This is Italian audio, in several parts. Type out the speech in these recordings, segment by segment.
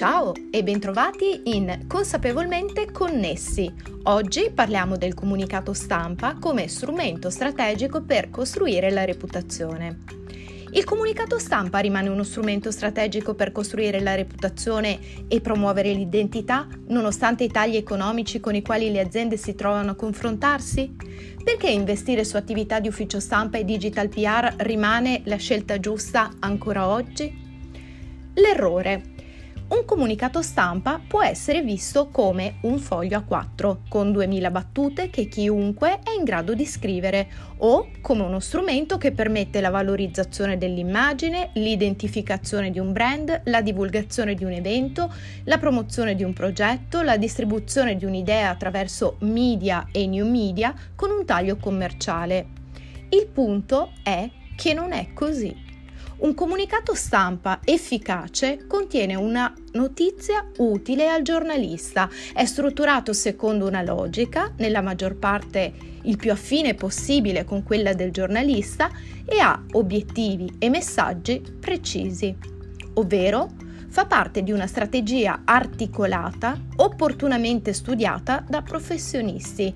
Ciao e bentrovati in Consapevolmente Connessi. Oggi parliamo del comunicato stampa come strumento strategico per costruire la reputazione. Il comunicato stampa rimane uno strumento strategico per costruire la reputazione e promuovere l'identità, nonostante i tagli economici con i quali le aziende si trovano a confrontarsi? Perché investire su attività di ufficio stampa e digital PR rimane la scelta giusta ancora oggi? L'errore. Un comunicato stampa può essere visto come un foglio a 4 con 2000 battute che chiunque è in grado di scrivere o come uno strumento che permette la valorizzazione dell'immagine, l'identificazione di un brand, la divulgazione di un evento, la promozione di un progetto, la distribuzione di un'idea attraverso media e new media con un taglio commerciale. Il punto è che non è così. Un comunicato stampa efficace contiene una notizia utile al giornalista, è strutturato secondo una logica, nella maggior parte il più affine possibile con quella del giornalista e ha obiettivi e messaggi precisi, ovvero fa parte di una strategia articolata, opportunamente studiata da professionisti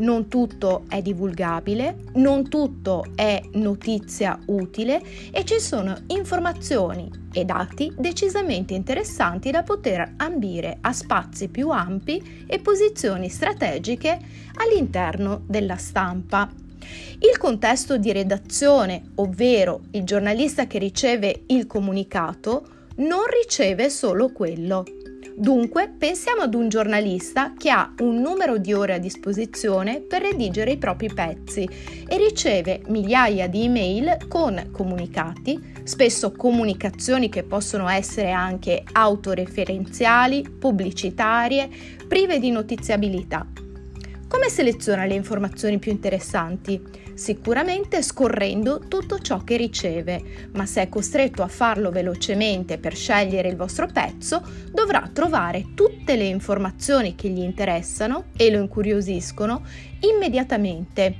non tutto è divulgabile, non tutto è notizia utile e ci sono informazioni e dati decisamente interessanti da poter ambire a spazi più ampi e posizioni strategiche all'interno della stampa. Il contesto di redazione, ovvero il giornalista che riceve il comunicato, non riceve solo quello, Dunque, pensiamo ad un giornalista che ha un numero di ore a disposizione per redigere i propri pezzi e riceve migliaia di email con comunicati, spesso comunicazioni che possono essere anche autoreferenziali, pubblicitarie, prive di notiziabilità. Come seleziona le informazioni più interessanti? Sicuramente scorrendo tutto ciò che riceve, ma se è costretto a farlo velocemente per scegliere il vostro pezzo, dovrà trovare tutte le informazioni che gli interessano e lo incuriosiscono immediatamente,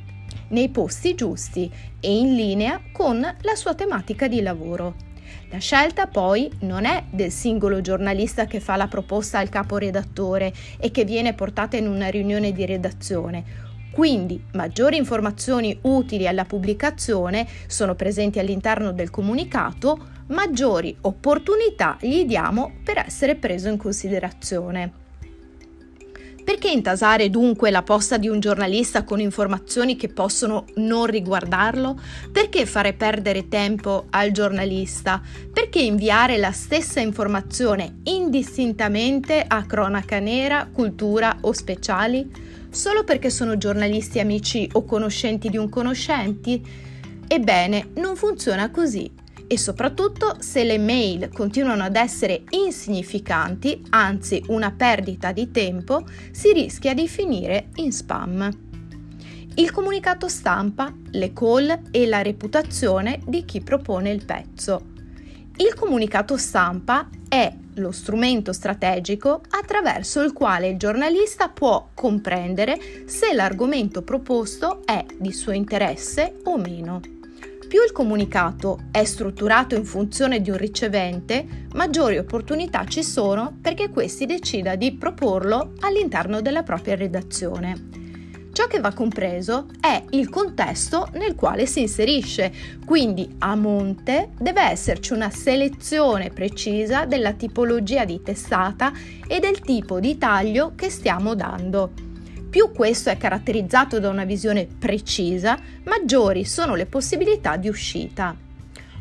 nei posti giusti e in linea con la sua tematica di lavoro. La scelta poi non è del singolo giornalista che fa la proposta al caporedattore e che viene portata in una riunione di redazione. Quindi maggiori informazioni utili alla pubblicazione sono presenti all'interno del comunicato, maggiori opportunità gli diamo per essere preso in considerazione. Perché intasare dunque la posta di un giornalista con informazioni che possono non riguardarlo? Perché fare perdere tempo al giornalista? Perché inviare la stessa informazione indistintamente a cronaca nera, cultura o speciali? Solo perché sono giornalisti amici o conoscenti di un conoscenti? Ebbene, non funziona così e soprattutto se le mail continuano ad essere insignificanti, anzi una perdita di tempo, si rischia di finire in spam. Il comunicato stampa, le call e la reputazione di chi propone il pezzo. Il comunicato stampa è lo strumento strategico attraverso il quale il giornalista può comprendere se l'argomento proposto è di suo interesse o meno. Più il comunicato è strutturato in funzione di un ricevente, maggiori opportunità ci sono perché questi decida di proporlo all'interno della propria redazione. Ciò che va compreso è il contesto nel quale si inserisce, quindi a monte deve esserci una selezione precisa della tipologia di testata e del tipo di taglio che stiamo dando. Più questo è caratterizzato da una visione precisa, maggiori sono le possibilità di uscita.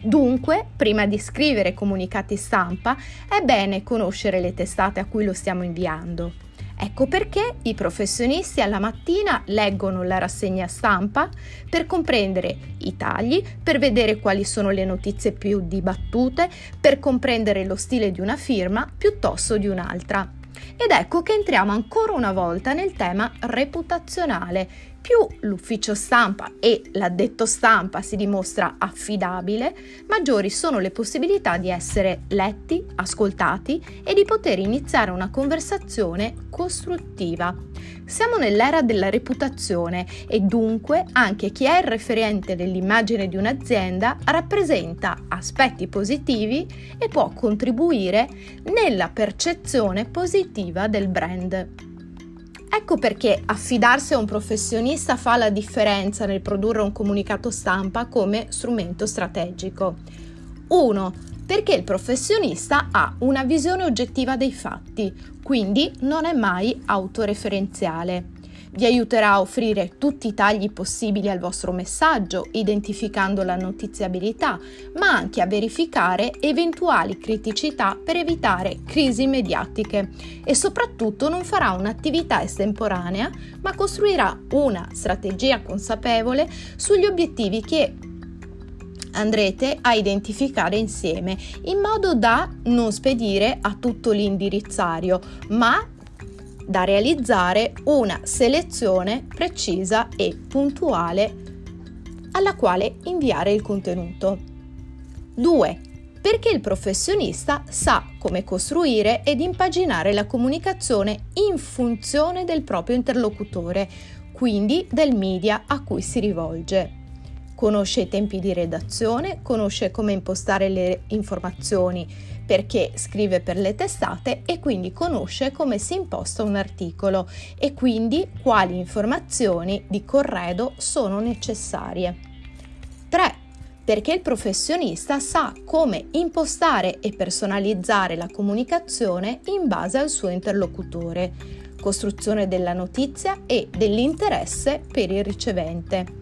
Dunque, prima di scrivere comunicati stampa, è bene conoscere le testate a cui lo stiamo inviando. Ecco perché i professionisti alla mattina leggono la rassegna stampa per comprendere i tagli, per vedere quali sono le notizie più dibattute, per comprendere lo stile di una firma piuttosto di un'altra. Ed ecco che entriamo ancora una volta nel tema reputazionale. Più l'ufficio stampa e l'addetto stampa si dimostra affidabile, maggiori sono le possibilità di essere letti, ascoltati e di poter iniziare una conversazione costruttiva. Siamo nell'era della reputazione e dunque anche chi è il referente dell'immagine di un'azienda rappresenta aspetti positivi e può contribuire nella percezione positiva del brand. Ecco perché affidarsi a un professionista fa la differenza nel produrre un comunicato stampa come strumento strategico. 1. Perché il professionista ha una visione oggettiva dei fatti, quindi non è mai autoreferenziale vi aiuterà a offrire tutti i tagli possibili al vostro messaggio, identificando la notiziabilità, ma anche a verificare eventuali criticità per evitare crisi mediatiche. E soprattutto non farà un'attività estemporanea, ma costruirà una strategia consapevole sugli obiettivi che andrete a identificare insieme in modo da non spedire a tutto l'indirizzario, ma da realizzare una selezione precisa e puntuale alla quale inviare il contenuto. 2. Perché il professionista sa come costruire ed impaginare la comunicazione in funzione del proprio interlocutore, quindi del media a cui si rivolge conosce i tempi di redazione, conosce come impostare le informazioni perché scrive per le testate e quindi conosce come si imposta un articolo e quindi quali informazioni di corredo sono necessarie. 3 perché il professionista sa come impostare e personalizzare la comunicazione in base al suo interlocutore, costruzione della notizia e dell'interesse per il ricevente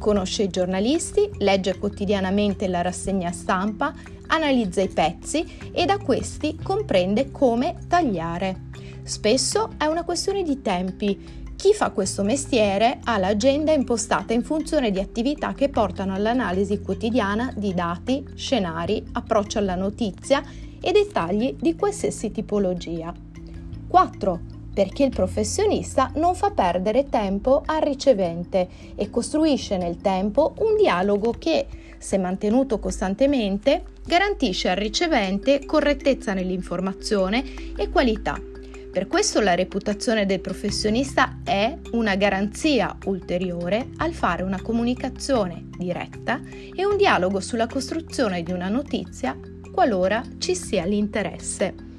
conosce i giornalisti, legge quotidianamente la rassegna stampa, analizza i pezzi e da questi comprende come tagliare. Spesso è una questione di tempi. Chi fa questo mestiere ha l'agenda impostata in funzione di attività che portano all'analisi quotidiana di dati, scenari, approccio alla notizia e dettagli di qualsiasi tipologia. 4 perché il professionista non fa perdere tempo al ricevente e costruisce nel tempo un dialogo che, se mantenuto costantemente, garantisce al ricevente correttezza nell'informazione e qualità. Per questo la reputazione del professionista è una garanzia ulteriore al fare una comunicazione diretta e un dialogo sulla costruzione di una notizia qualora ci sia l'interesse.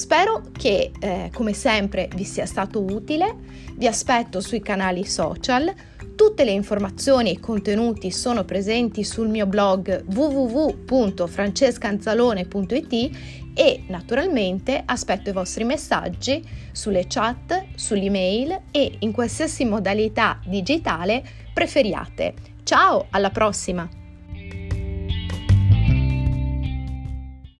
Spero che eh, come sempre vi sia stato utile, vi aspetto sui canali social, tutte le informazioni e i contenuti sono presenti sul mio blog www.francescanzalone.it e naturalmente aspetto i vostri messaggi sulle chat, sull'email e in qualsiasi modalità digitale preferiate. Ciao, alla prossima!